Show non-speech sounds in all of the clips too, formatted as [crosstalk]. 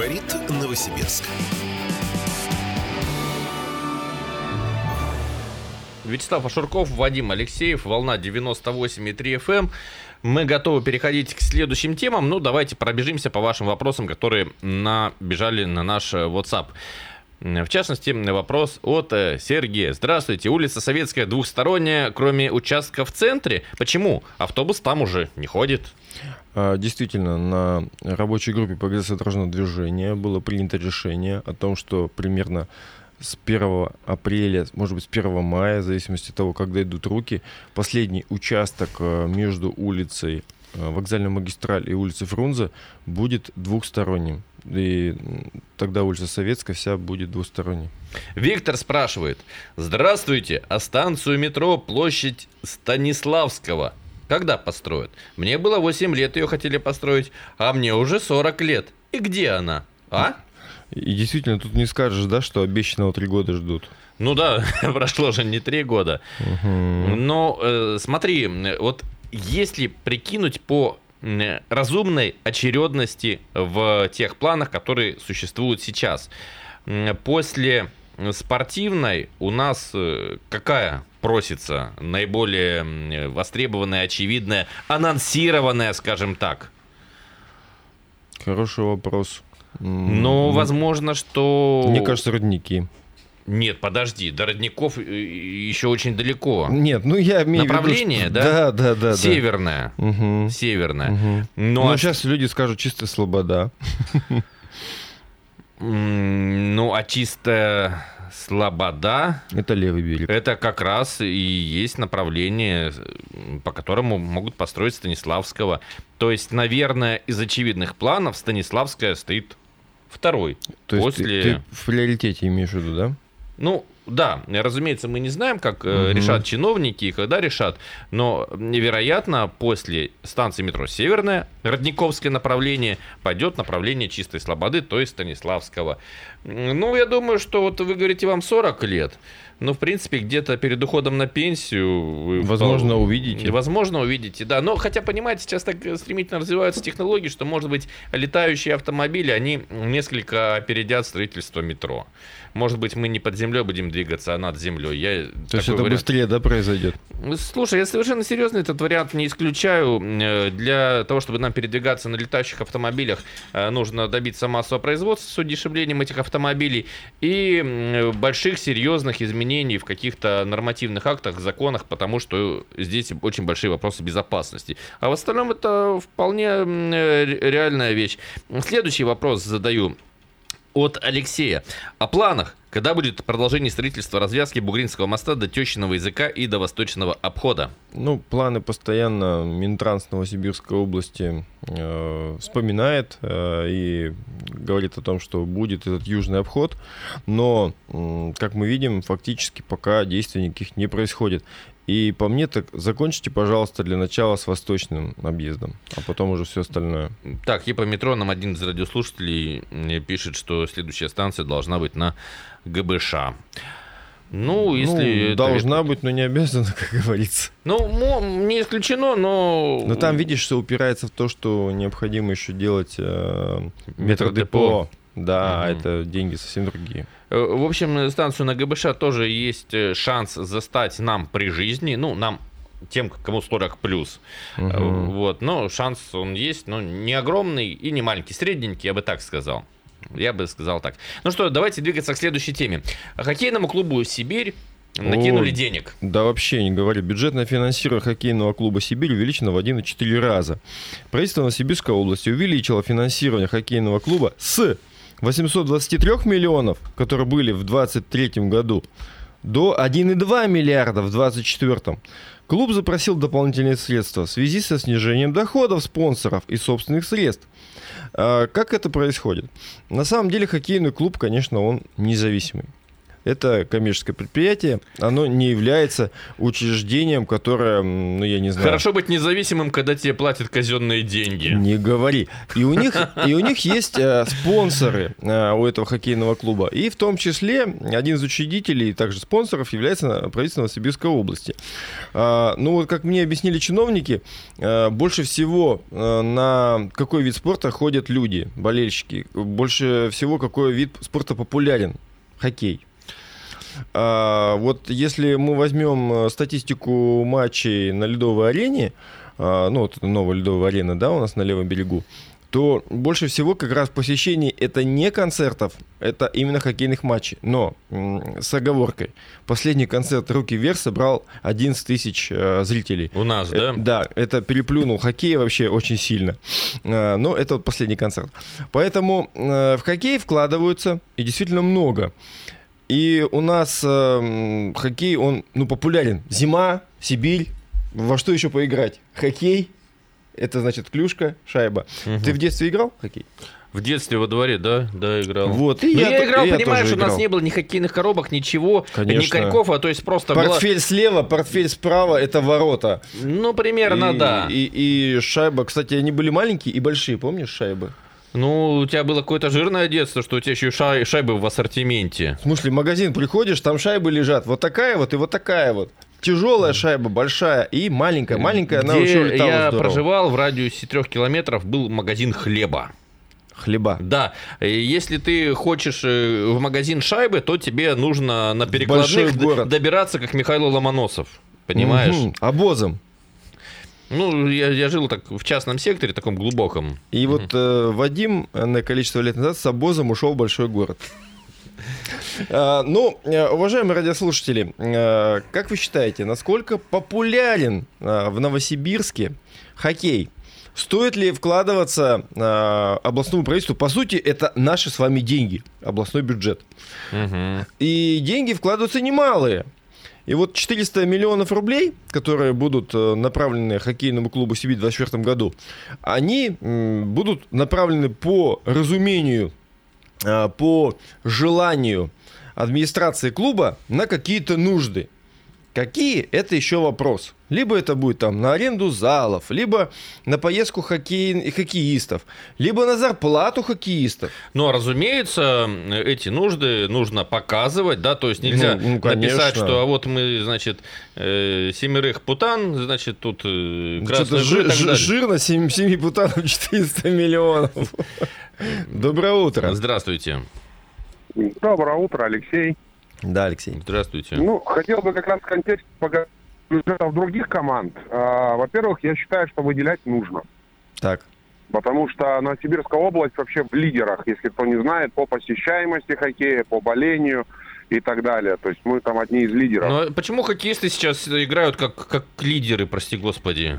Говорит Новосибирск. Вячеслав Ашурков, Вадим Алексеев, волна 98,3 FM. Эм. Мы готовы переходить к следующим темам. Ну, давайте пробежимся по вашим вопросам, которые набежали на наш WhatsApp. В частности, вопрос от э, Сергея. Здравствуйте, улица Советская двухсторонняя, кроме участка в центре. Почему? Автобус там уже не ходит. А, действительно, на рабочей группе по организации дорожного движения было принято решение о том, что примерно с 1 апреля, может быть, с 1 мая, в зависимости от того, когда идут руки, последний участок э, между улицей э, вокзальной магистраль и улицей Фрунзе будет двухсторонним. И тогда улица Советская вся будет двусторонней. Виктор спрашивает. Здравствуйте, а станцию метро площадь Станиславского когда построят? Мне было 8 лет, ее хотели построить, а мне уже 40 лет. И где она? А? И действительно, тут не скажешь, да, что обещанного три года ждут. Ну да, [laughs] прошло же не три года. Угу. Но э, смотри, вот если прикинуть по разумной очередности в тех планах, которые существуют сейчас. После спортивной у нас э, какая просится наиболее востребованная, очевидная, анонсированная, скажем так? Хороший вопрос. Ну, возможно, что... Мне кажется, родники. Нет, подожди, до родников э, еще очень далеко. Нет, ну я имею Направление, в виду, да? Да, да, да. Северное. Да. Угу. Северное. Угу. Но, Но сейчас люди скажут чисто слобода. [laughs] Ну, а чисто Слобода. Это левый берег. Это как раз и есть направление, по которому могут построить Станиславского. То есть, наверное, из очевидных планов Станиславская стоит второй. То есть после... ты, ты в приоритете имеешь в виду, да? Ну, да, разумеется, мы не знаем, как угу. решат чиновники и когда решат, но невероятно после станции метро Северная, Родниковское направление, пойдет направление Чистой Слободы, то есть Станиславского. Ну, я думаю, что вот вы говорите, вам 40 лет. Ну, в принципе, где-то перед уходом на пенсию... Вы возможно, впол... увидите. Возможно, увидите, да. Но, хотя, понимаете, сейчас так стремительно развиваются технологии, что, может быть, летающие автомобили, они несколько опередят строительство метро. Может быть, мы не под землей будем двигаться, а над землей. Я То есть это вариант... быстрее, да, произойдет? Слушай, я совершенно серьезно этот вариант не исключаю. Э, для того, чтобы нам передвигаться на летающих автомобилях, э, нужно добиться массового производства с удешевлением этих автомобилей и больших серьезных изменений в каких-то нормативных актах, законах, потому что здесь очень большие вопросы безопасности. А в остальном это вполне э, реальная вещь. Следующий вопрос задаю от Алексея. О планах. Когда будет продолжение строительства развязки Бугринского моста до Тещиного языка и до Восточного обхода? Ну, планы постоянно Минтранс Новосибирской области э, вспоминает э, и говорит о том, что будет этот южный обход. Но, э, как мы видим, фактически пока действий никаких не происходит. И по мне так закончите, пожалуйста, для начала с восточным объездом, а потом уже все остальное. Так, и по метро нам один из радиослушателей пишет, что следующая станция должна быть на ГБШ. Ну, если... Ну, должна быть, но не обязана, [laughs] как говорится. Ну, не исключено, но... Но там, видишь, что упирается в то, что необходимо еще делать э, метродепо. Да, угу. это деньги совсем другие. Э, в общем, станцию на ГБШ тоже есть э, шанс застать нам при жизни, ну, нам тем, кому 40 плюс. Угу. Вот, но шанс он есть, но не огромный и не маленький, средненький, я бы так сказал. Я бы сказал так. Ну что, давайте двигаться к следующей теме. Хоккейному клубу «Сибирь» накинули О, денег. Да вообще не говори. Бюджетное финансирование хоккейного клуба «Сибирь» увеличено в 1,4 раза. Правительство Новосибирской области увеличило финансирование хоккейного клуба с 823 миллионов, которые были в 2023 году, до 1,2 миллиарда в 2024. Клуб запросил дополнительные средства в связи со снижением доходов спонсоров и собственных средств. А как это происходит? На самом деле хоккейный клуб, конечно, он независимый. Это коммерческое предприятие, оно не является учреждением, которое, ну я не знаю. Хорошо быть независимым, когда тебе платят казенные деньги. Не говори. И у них, и у них есть э, спонсоры э, у этого хоккейного клуба. И в том числе один из учредителей, также спонсоров, является правительство Новосибирской области. Э, ну вот, как мне объяснили чиновники, э, больше всего э, на какой вид спорта ходят люди, болельщики? Больше всего какой вид спорта популярен? Хоккей. А, вот если мы возьмем э, статистику матчей на ледовой арене, а, ну вот новая ледовая арена, да, у нас на левом берегу, то больше всего как раз посещений это не концертов, это именно хоккейных матчей. Но с оговоркой. Последний концерт «Руки вверх» собрал 11 тысяч э, зрителей. У нас, да? Э, да, это переплюнул хоккей вообще очень сильно. Э, но это вот последний концерт. Поэтому э, в хоккей вкладываются и действительно много. И у нас э, хоккей, он ну, популярен. Зима, Сибирь. Во что еще поиграть? Хоккей. Это значит клюшка, шайба. Угу. Ты в детстве играл в хоккей? В детстве во дворе, да, да, играл. Вот, и я, я играл, и понимаешь, я у нас не было ни хоккейных коробок, ничего, Конечно. ни коньков, а то есть просто Портфель была... слева, портфель справа, это ворота. Ну, примерно, и, да. И, и, и шайба, кстати, они были маленькие и большие, помнишь шайбы? Ну, у тебя было какое-то жирное детство, что у тебя еще и шай, шайбы в ассортименте. В смысле, в магазин приходишь, там шайбы лежат. Вот такая вот и вот такая вот. Тяжелая шайба, большая и маленькая. Маленькая, Где она еще летала я здорово. проживал, в радиусе трех километров был магазин хлеба. Хлеба. Да. Если ты хочешь э, в магазин шайбы, то тебе нужно на перекладных добираться, как Михаил Ломоносов. Понимаешь? Угу. Обозом. Ну, я, я жил так в частном секторе, таком глубоком. И угу. вот э, Вадим на количество лет назад с обозом ушел в большой город. А, ну, э, уважаемые радиослушатели, э, как вы считаете, насколько популярен э, в Новосибирске хоккей? Стоит ли вкладываться областному правительству? По сути, это наши с вами деньги, областной бюджет. Угу. И деньги вкладываются немалые. И вот 400 миллионов рублей, которые будут э, направлены хоккейному клубу Сибирь в 2024 году, они будут направлены по разумению, э, по желанию администрации клуба на какие-то нужды. Какие? Это еще вопрос. Либо это будет там на аренду залов, либо на поездку хоккей, хоккеистов, либо на зарплату хоккеистов. Ну, а разумеется, эти нужды нужно показывать, да, то есть нельзя ну, ну, написать, что а вот мы, значит, э, семерых путан, значит, тут э, красный жир, жир, жирно, семи, семи путанов [laughs] 400 миллионов. [laughs] Доброе утро. Здравствуйте. Доброе утро, Алексей. Да, Алексей. Здравствуйте. Ну, хотел бы как раз в контексте бюджетов других команд. А, во-первых, я считаю, что выделять нужно. Так. Потому что Новосибирская область вообще в лидерах, если кто не знает, по посещаемости хоккея, по болению и так далее. То есть мы там одни из лидеров. Но почему хоккеисты сейчас играют как, как лидеры, прости господи?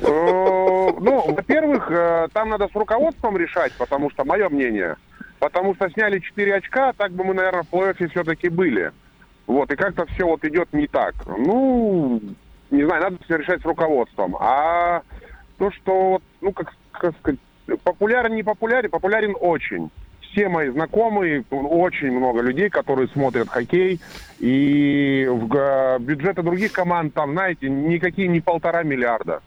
Э, ну, во-первых, э, там надо с руководством решать, потому что, мое мнение, потому что сняли 4 очка, так бы мы, наверное, в плей-оффе все-таки были. Вот, и как-то все вот идет не так. Ну, не знаю, надо все решать с руководством. А то, что, ну, как, как сказать, популярен, не популярен, популярен очень. Все мои знакомые, очень много людей, которые смотрят хоккей. И в бюджеты других команд там, знаете, никакие не полтора миллиарда.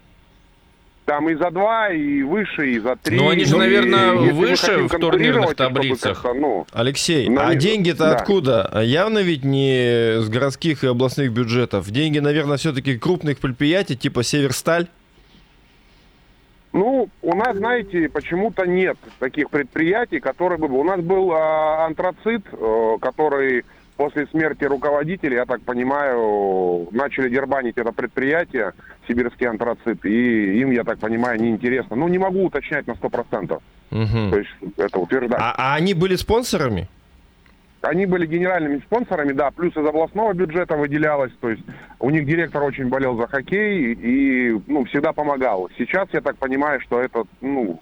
Там и за два, и выше, и за три. Ну, они же, наверное, и, выше в турнирных таблицах. Ну, Алексей, на... а деньги-то да. откуда? Явно ведь не с городских и областных бюджетов. Деньги, наверное, все-таки крупных предприятий, типа Северсталь? Ну, у нас, знаете, почему-то нет таких предприятий, которые бы... У нас был а, антрацит, а, который после смерти руководителя, я так понимаю, начали дербанить это предприятие, сибирский антрацит, и им, я так понимаю, неинтересно. Ну, не могу уточнять на 100%. Угу. То есть это утверждать. А, а они были спонсорами? Они были генеральными спонсорами, да, плюс из областного бюджета выделялось, то есть у них директор очень болел за хоккей и, ну, всегда помогал. Сейчас я так понимаю, что это, ну,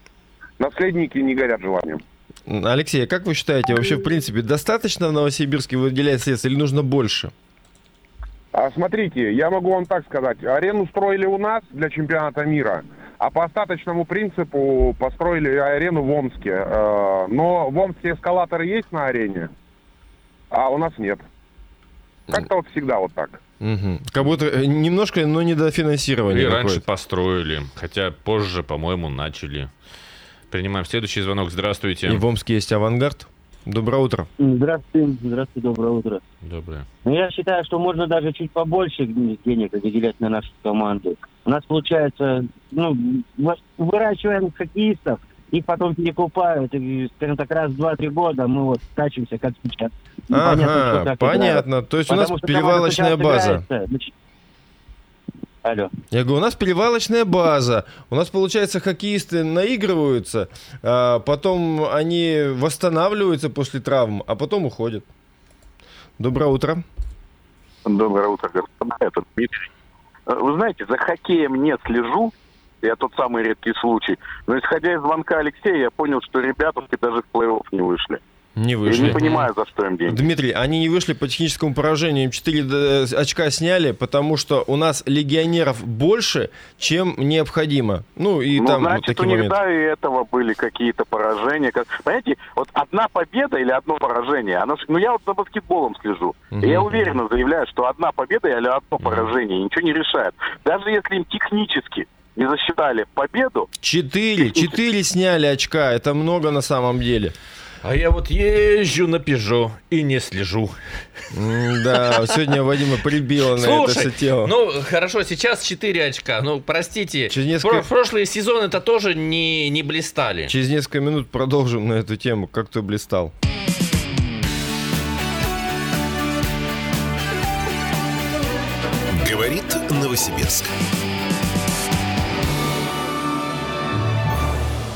наследники не горят желанием. Алексей, а как вы считаете, вообще, в принципе, достаточно в Новосибирске выделять средств или нужно больше? А, смотрите, я могу вам так сказать. Арену строили у нас для чемпионата мира, а по остаточному принципу построили арену в Омске. Э, но в Омске эскалаторы есть на арене? а у нас нет. Как-то вот всегда вот так. Мгм. Как будто э, немножко, но не до И финансирования. раньше построили, хотя позже, по-моему, начали. Принимаем следующий звонок. Здравствуйте. И в Омске есть авангард. Доброе утро. Здравствуйте, здравствуйте, доброе утро. Доброе. Ну, я считаю, что можно даже чуть побольше денег выделять на нашу команду. У нас получается, ну, вы- выращиваем хоккеистов, их потом перекупают, и, скажем так, раз в два-три года мы вот тачимся, как сейчас. Непонятно, Ага, как играет. понятно. То есть у нас Потому что команда перевалочная база. нач- Алло. Я говорю, у нас перевалочная база. У нас, получается, хоккеисты наигрываются, а потом они восстанавливаются после травм, а потом уходят. Доброе утро. Доброе утро, господа. Это Дмитрий. Э, Вы знаете, за хоккеем не слежу. Я тот самый редкий случай. Но исходя из звонка Алексея, я понял, что ребята даже в плей-офф не вышли. Не Я вышли. не понимаю, за что им деньги. Дмитрий, они не вышли по техническому поражению, им 4 очка сняли, потому что у нас легионеров больше, чем необходимо. Ну и ну, там вот значит, у такие них, моменты. да, и этого были какие-то поражения. Как- Понимаете, вот одна победа или одно поражение, оно, ж- ну я вот за баскетболом слежу. И я уверенно заявляю, что одна победа или одно поражение ничего не решает. Даже если им технически не засчитали победу, Четыре, четыре сняли очка, это много на самом деле. А я вот езжу на Пежо и не слежу. Да, сегодня Вадима прибило на это Слушай, все тело. ну хорошо, сейчас 4 очка. Ну, простите, Через несколько- прошлые сезоны это тоже не, не блистали. Через несколько минут продолжим на эту тему, как ты блистал. Говорит Новосибирск.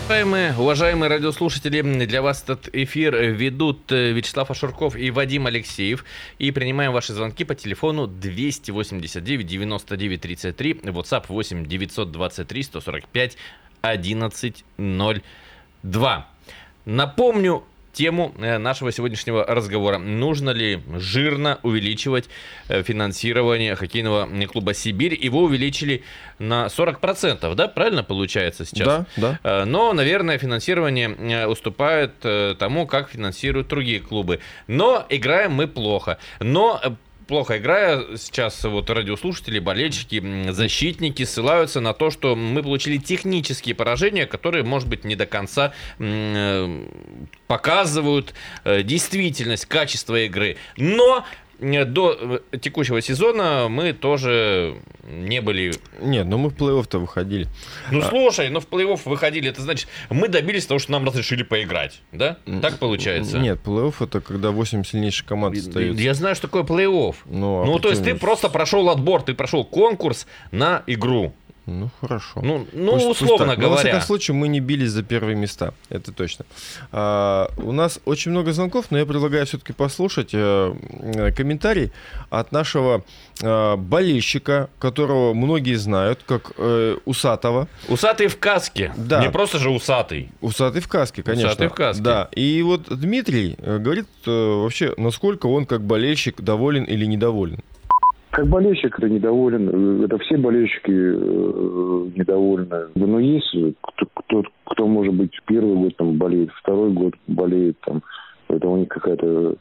Уважаемые, уважаемые радиослушатели, для вас этот эфир ведут э, Вячеслав Ашурков и Вадим Алексеев. И принимаем ваши звонки по телефону 289 99 33, WhatsApp 8 923 145 1102. Напомню тему э, нашего сегодняшнего разговора. Нужно ли жирно увеличивать э, финансирование хоккейного клуба «Сибирь»? Его увеличили на 40%, да? Правильно получается сейчас? Да, да. Э, Но, наверное, финансирование уступает тому, как финансируют другие клубы. Но играем мы плохо. Но плохо играя, сейчас вот радиослушатели, болельщики, защитники ссылаются на то, что мы получили технические поражения, которые, может быть, не до конца э, показывают э, действительность, качество игры. Но до э, текущего сезона мы тоже не были Нет, ну мы в плей-офф-то выходили. ну слушай, ну в плей-офф выходили, это значит, мы добились того, что нам разрешили поиграть, да? Так получается? Нет, плей-офф это когда 8 сильнейших команд остаются. Я знаю, что такое плей-офф. Ну, а Ну, то есть ты просто прошел отбор, ты прошел конкурс на игру. Ну, хорошо. Ну, ну Пусть- пусть условно так. Но, во говоря. всяком случае, мы не бились за первые места. Это точно. А, у нас очень много звонков, но я предлагаю все-таки послушать э, э, комментарий от нашего э, болельщика, которого многие знают, как э, Усатого. Усатый в каске. Да. Не просто же усатый. Усатый в каске, конечно. Усатый в каске. Да. И вот Дмитрий э, говорит э, вообще, насколько он как болельщик доволен или недоволен. Как болельщик это недоволен, это все болельщики э, недовольны. Но есть кто, кто, кто, может быть, первый год там болеет, второй год болеет, там, это у них какая-то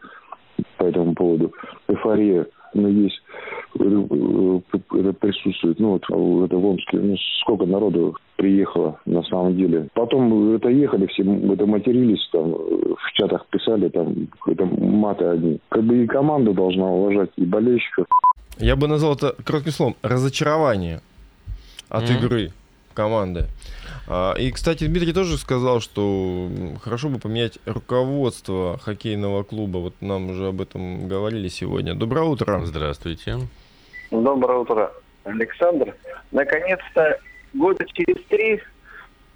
по этому поводу эйфория. Но есть, э, э, это присутствует, ну вот это в Омске, ну, сколько народу приехало на самом деле. Потом это ехали, все это матерились, там, э, в чатах писали, там, это маты одни. Как бы и команда должна уважать, и болельщиков, Я бы назвал это коротким словом разочарование от Мгм. игры команды. А, И, кстати, Дмитрий тоже сказал, что хорошо бы поменять руководство хоккейного клуба. Вот нам уже об этом говорили сегодня. Доброе утро. Здравствуйте. Доброе утро, Александр. Наконец-то года через три,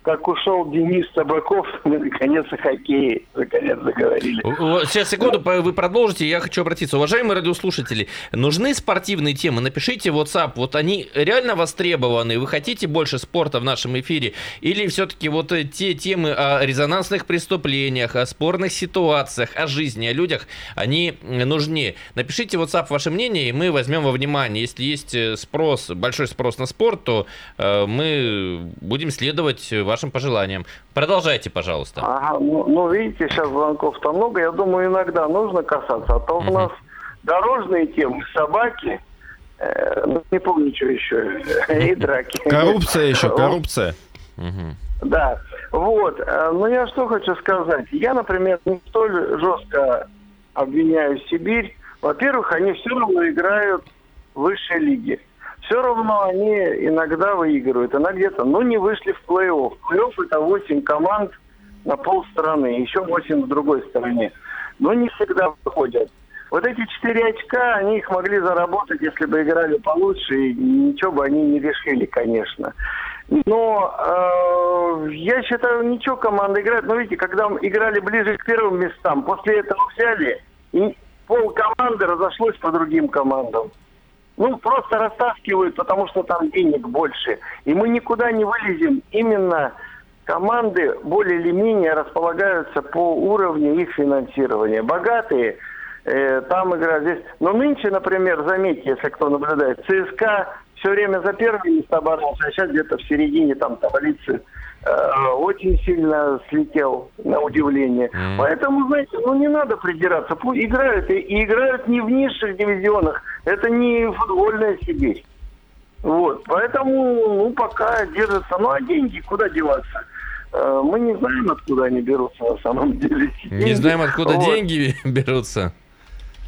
как ушел Денис Собаков, [laughs] мы наконец о хоккее наконец заговорили. Сейчас, секунду, вы продолжите, я хочу обратиться. Уважаемые радиослушатели, нужны спортивные темы? Напишите в WhatsApp, вот они реально востребованы, вы хотите больше спорта в нашем эфире? Или все-таки вот э, те темы о резонансных преступлениях, о спорных ситуациях, о жизни, о людях, они м, нужнее? Напишите в WhatsApp ваше мнение, и мы возьмем во внимание. Если есть э, спрос, большой спрос на спорт, то э, мы будем следовать вашим вашим пожеланиям. Продолжайте, пожалуйста. Ага, ну, ну, видите, сейчас звонков-то много. Я думаю, иногда нужно касаться. А то у нас дорожные темы, собаки, э, ну, не помню, что еще, и драки. Коррупция еще, коррупция. Да, вот. Э, Ну, я что хочу сказать. Я, например, не столь жестко обвиняю Сибирь. Во-первых, они все равно играют в высшей лиге. Все равно они иногда выигрывают, иногда где-то, но не вышли в плей-офф. Плей-офф это 8 команд на полстраны, еще 8 в другой стороне. Но не всегда выходят. Вот эти 4 очка, они их могли заработать, если бы играли получше, и ничего бы они не решили, конечно. Но э, я считаю, ничего команда играет. Но видите, когда играли ближе к первым местам, после этого взяли, и пол команды разошлось по другим командам. Ну, просто растаскивают, потому что там денег больше. И мы никуда не вылезем. Именно команды более или менее располагаются по уровню их финансирования. Богатые э, там играют здесь. Но нынче, например, заметьте, если кто наблюдает, ЦСКА все время за первые места боролся, а сейчас где-то в середине там таблицы э, очень сильно слетел, на удивление. Поэтому, знаете, ну не надо придираться. Пусть играют, и, и играют не в низших дивизионах. Это не футбольная Сибирь. Вот, поэтому, ну, пока держится. Ну, а деньги куда деваться? Э, Мы не знаем, откуда они берутся на самом деле. Не знаем, откуда Вот. деньги [laughs] берутся.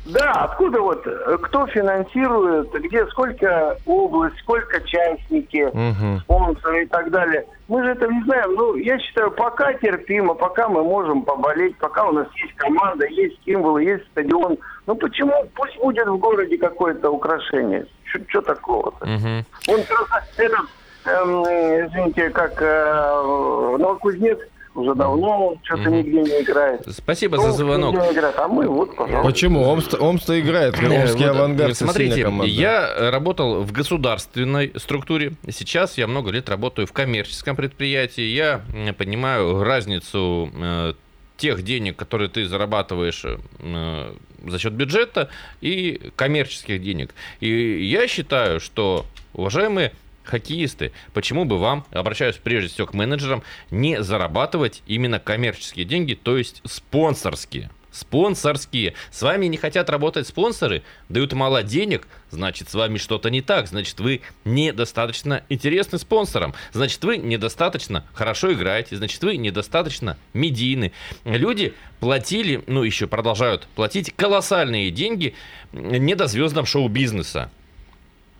Да, откуда вот, э, кто финансирует, где сколько область, сколько частники, Мгм. спонсоры и так далее. Мы же этого не знаем. Ну, я считаю, пока терпимо, пока мы можем поболеть, пока у нас есть команда, есть символы, есть стадион. Ну почему? Пусть будет в городе какое-то украшение. Что такого-то? Мгм. Он просто этот, эм, извините, как э, Новокузнецк уже давно что-то Мгм. нигде не играет. Спасибо за Омск звонок. нигде не играет, а мы вот, пожалуйста. Почему? Омст, Омст играет. Э, Омский вот, авангард. э, Смотрите, сильная команда. я работал в государственной структуре. Сейчас я много лет работаю в коммерческом предприятии. Я понимаю разницу э, тех денег, которые ты зарабатываешь э, за счет бюджета, и коммерческих денег. И я считаю, что, уважаемые хоккеисты, почему бы вам, обращаюсь прежде всего к менеджерам, не зарабатывать именно коммерческие деньги, то есть спонсорские. Спонсорские. С вами не хотят работать спонсоры, дают мало денег, значит, с вами что-то не так. Значит, вы недостаточно интересны спонсорам. Значит, вы недостаточно хорошо играете. Значит, вы недостаточно медийны. Люди платили, ну, еще продолжают платить колоссальные деньги недозвездам шоу-бизнеса.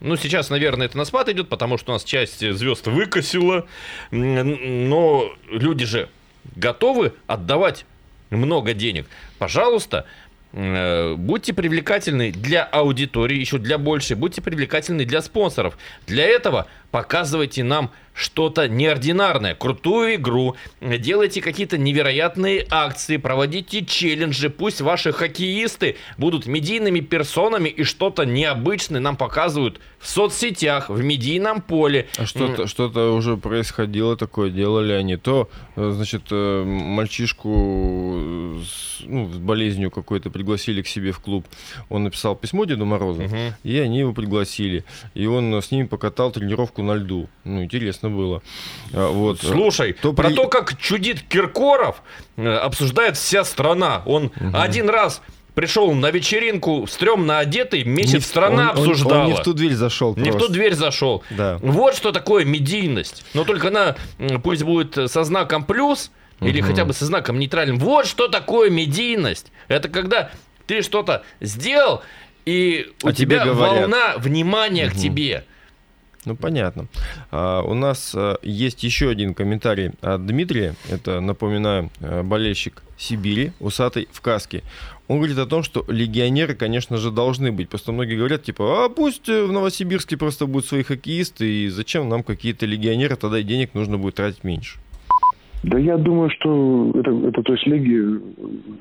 Ну, сейчас, наверное, это на спад идет, потому что у нас часть звезд выкосила. Но люди же готовы отдавать много денег. Пожалуйста, э, будьте привлекательны для аудитории, еще для большей, будьте привлекательны для спонсоров. Для этого показывайте нам что-то неординарное, крутую игру, делайте какие-то невероятные акции, проводите челленджи, пусть ваши хоккеисты будут медийными персонами и что-то необычное нам показывают в соцсетях, в медийном поле. А что-то, что-то уже происходило такое, делали они. То, э, значит, э, мальчишку с, ну, с болезнью какой-то пригласили к себе в клуб. Он написал письмо Деду Морозу, Мгм. и они его пригласили. И он с ними покатал тренировку на льду. Ну, интересно было. А, Вот. Слушай, То про при- то, как чудит Киркоров, э, обсуждает вся страна. Он один раз пришел на вечеринку, стрёмно одетый, месяц Не страна он- он- обсуждала. Он, не в ту дверь зашел. Не в ту дверь зашел. Да. Вот что такое медийность. Но только она пусть будет со знаком плюс или Мгм. хотя бы со знаком нейтральным. Вот что такое медийность. Это когда ты что-то сделал, и у А тебя говорят. волна внимания к Мгм. тебе. Ну, понятно. А, у нас а, есть еще один комментарий от Дмитрия. Это, напоминаю, а, болельщик Сибири, усатый в каске. Он говорит о том, что легионеры, конечно же, должны быть. Просто многие говорят, типа, а пусть э, в Новосибирске просто будут свои хоккеисты, и зачем нам какие-то легионеры, тогда и денег нужно будет тратить меньше. Да я думаю, что это, это то есть лиги,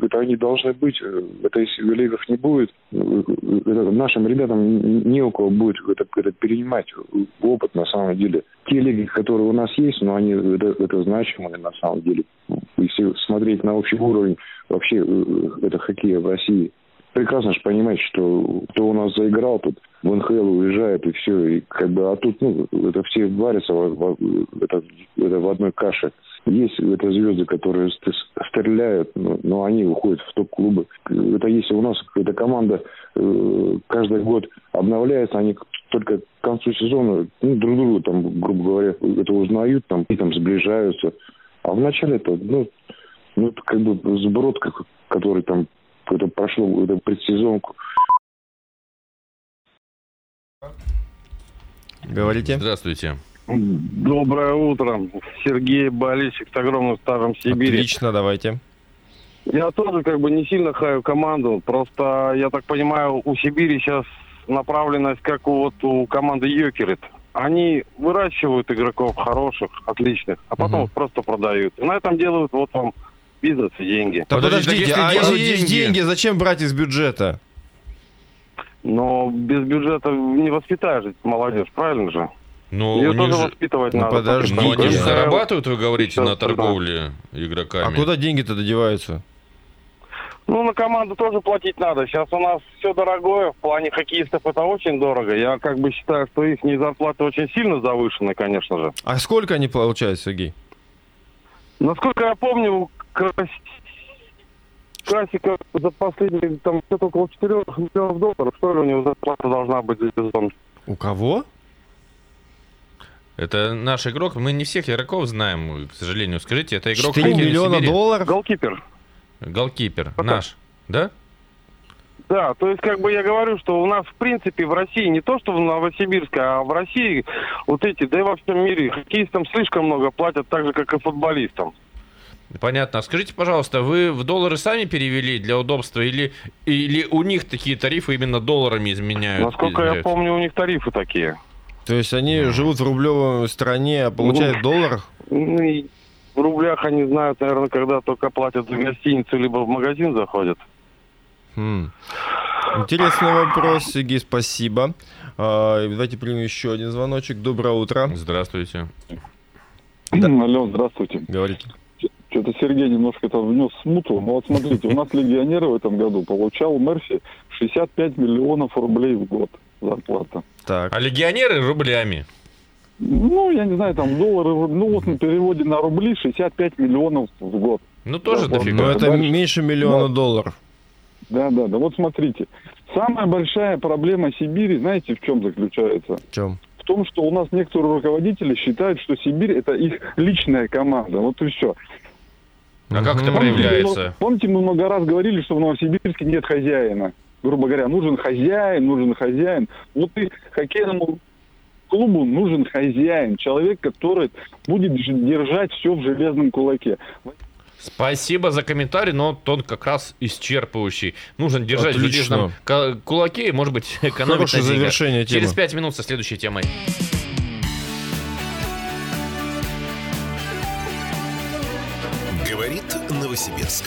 это они должны быть. Это если в не будет, это нашим ребятам не у кого будет это, это перенимать опыт на самом деле. Те лиги, которые у нас есть, но они это, это значимые на самом деле. Если смотреть на общий уровень вообще э, это хоккея в России, прекрасно же понимаете, что кто у нас заиграл тут, в НХЛ уезжает и все, и как бы, а тут, ну, это все варятся это, это в одной каше. Есть это звезды, которые ст- стреляют, но, но они уходят в топ-клубы. Это если у нас эта команда э, каждый год обновляется, они только к концу сезона ну, друг друга там, грубо говоря, это узнают там и там сближаются. А в начале это, ну, ну, это как бы сброд, который там это прошло, это предсезонку. Говорите. Здравствуйте. Доброе утро. Сергей болельщик с огромным стажем в Сибири. Отлично, давайте. Я тоже как бы не сильно хаю команду. Просто, я так понимаю, у Сибири сейчас направленность, как у, вот у команды Йокерит. Они выращивают игроков хороших, отличных, а потом их просто продают. И на этом делают вот вам бизнес и деньги. Да Подожди, подождите, так а если деньги- деньги, зачем брать из бюджета? Но без бюджета не воспитаешь молодежь, правильно же? Ну, Ее тоже же- воспитывать Ну, надо. подожди, но они же зарабатывают, вы говорите, Сейчас, на да. торговле А игроками. куда деньги-то додеваются? Ну, на команду тоже платить надо. Сейчас у нас все дорогое. В плане хоккеистов это очень дорого. Я как бы считаю, что их зарплаты очень сильно завышены, конечно же. А сколько они получают, Сергей? Насколько я помню, Крас- Красиков за последние, там, где-то около 4 миллионов долларов, что ли, у него зарплата должна быть за сезон. У кого? Это наш игрок. Мы не всех игроков знаем, к сожалению. Скажите, это игрок 4 хоккейной миллиона Сибири? долларов? Голкипер. Голкипер. Пока. Наш. Да? Да, то есть, как бы я говорю, что у нас, в принципе, в России, не то что в Новосибирске, а в России вот эти, да и во всем мире, хоккеистам слишком много платят, так же, как и футболистам. Понятно. А Скажите, пожалуйста, вы в доллары сами перевели для удобства или, или у них такие тарифы именно долларами изменяют? Насколько я измеряются? помню, у них тарифы такие. То есть они живут в рублевой стране, а получают в долларах? Ну, и в рублях они знают, наверное, когда только платят за гостиницу, либо в магазин заходят. Хм. Интересный вопрос, Сергей, спасибо. А, давайте примем еще один звоночек. Доброе утро. Здравствуйте. Алло, здравствуйте. Говорите. Что-то Сергей немножко это внес смуту. Но вот смотрите, у нас легионер в этом году получал Мерси 65 миллионов рублей в год зарплата. Так. А легионеры рублями. Ну, я не знаю, там доллары, ну вот на переводе на рубли 65 миллионов в год. Ну, тоже Да, дофига. Но это дальше. меньше миллиона Да. долларов. Да, да, да. Вот смотрите. Самая большая проблема Сибири, знаете, в чем заключается? В чем? В том, что у нас некоторые руководители считают, что Сибирь это их личная команда. Вот и все. А как это проявляется? Помните, мы много раз говорили, что в Новосибирске нет хозяина. Грубо говоря, нужен хозяин, нужен хозяин. Вот и хоккейному клубу нужен хозяин, человек, который будет держать все в железном кулаке. Спасибо за комментарий, но он как раз исчерпывающий. Нужно держать в Отлично. железном ка- кулаке и, может быть, [laughs] экономить Хорошее на деньгах. завершение темы. Через пять минут со следующей темой. Новосибирск.